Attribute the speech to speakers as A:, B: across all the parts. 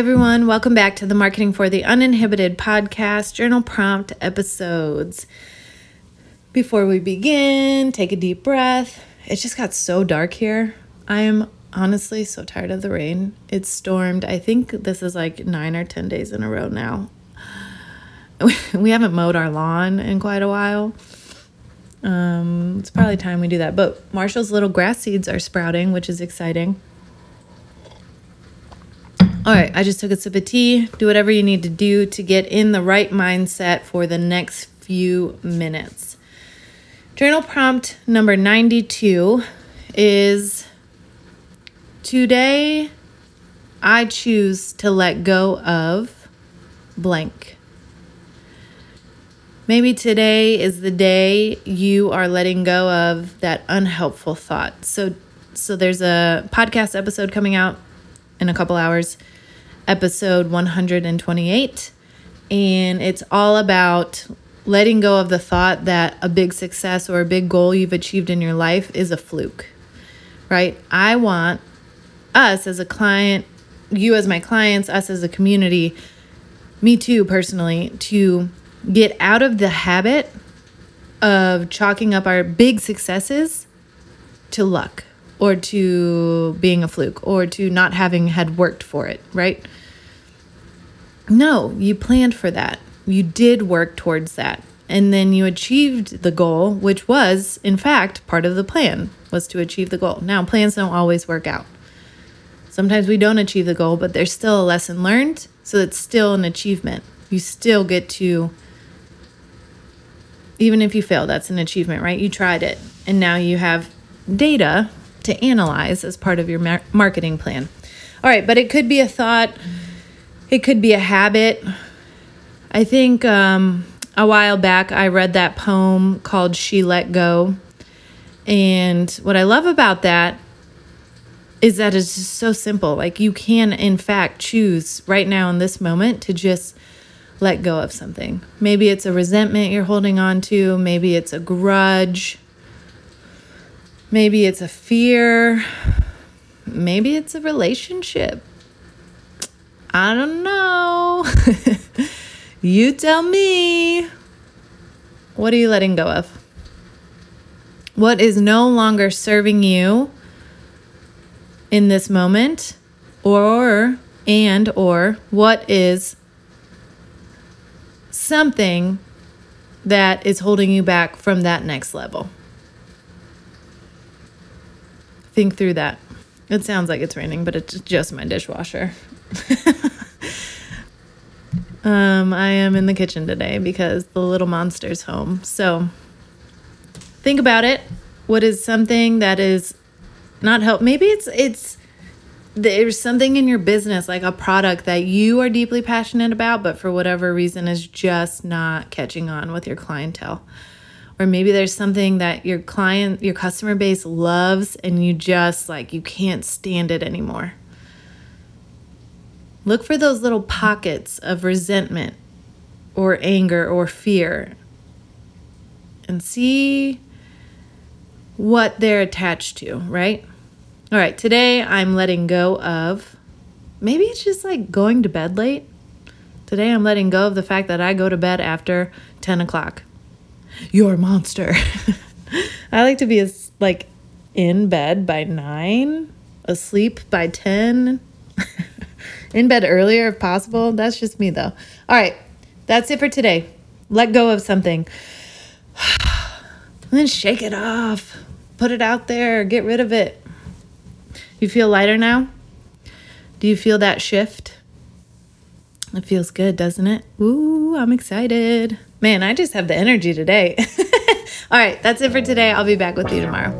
A: Everyone. Welcome back to the Marketing for the Uninhibited podcast journal prompt episodes. Before we begin, take a deep breath. It just got so dark here. I am honestly so tired of the rain. It's stormed. I think this is like nine or 10 days in a row now. We haven't mowed our lawn in quite a while. Um, it's probably time we do that. But Marshall's little grass seeds are sprouting, which is exciting. All right, I just took a sip of tea. Do whatever you need to do to get in the right mindset for the next few minutes. Journal prompt number 92 is Today I choose to let go of blank. Maybe today is the day you are letting go of that unhelpful thought. So so there's a podcast episode coming out in a couple hours, episode 128. And it's all about letting go of the thought that a big success or a big goal you've achieved in your life is a fluke, right? I want us as a client, you as my clients, us as a community, me too personally, to get out of the habit of chalking up our big successes to luck or to being a fluke or to not having had worked for it, right? No, you planned for that. You did work towards that. And then you achieved the goal, which was, in fact, part of the plan was to achieve the goal. Now, plans don't always work out. Sometimes we don't achieve the goal, but there's still a lesson learned, so it's still an achievement. You still get to even if you fail, that's an achievement, right? You tried it, and now you have data to analyze as part of your mar- marketing plan. All right, but it could be a thought, it could be a habit. I think um, a while back I read that poem called She Let Go. And what I love about that is that it's just so simple. Like you can, in fact, choose right now in this moment to just let go of something. Maybe it's a resentment you're holding on to, maybe it's a grudge, Maybe it's a fear. Maybe it's a relationship. I don't know. you tell me. What are you letting go of? What is no longer serving you in this moment? Or, and, or, what is something that is holding you back from that next level? Think through that. It sounds like it's raining, but it's just my dishwasher. um, I am in the kitchen today because the little monster's home. So think about it. What is something that is not help? Maybe it's it's there's something in your business like a product that you are deeply passionate about, but for whatever reason is just not catching on with your clientele or maybe there's something that your client, your customer base loves and you just like, you can't stand it anymore. Look for those little pockets of resentment or anger or fear and see what they're attached to, right? All right, today I'm letting go of maybe it's just like going to bed late. Today I'm letting go of the fact that I go to bed after 10 o'clock you're a monster. I like to be as like in bed by nine, asleep by 10, in bed earlier if possible. That's just me though. All right, that's it for today. Let go of something. then shake it off. Put it out there. Get rid of it. You feel lighter now? Do you feel that shift? It feels good, doesn't it? Ooh, I'm excited. Man, I just have the energy today. All right, that's it for today. I'll be back with you tomorrow.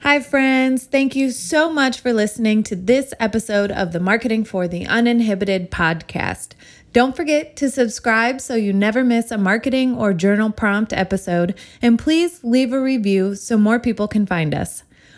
A: Hi, friends. Thank you so much for listening to this episode of the Marketing for the Uninhibited podcast. Don't forget to subscribe so you never miss a marketing or journal prompt episode, and please leave a review so more people can find us.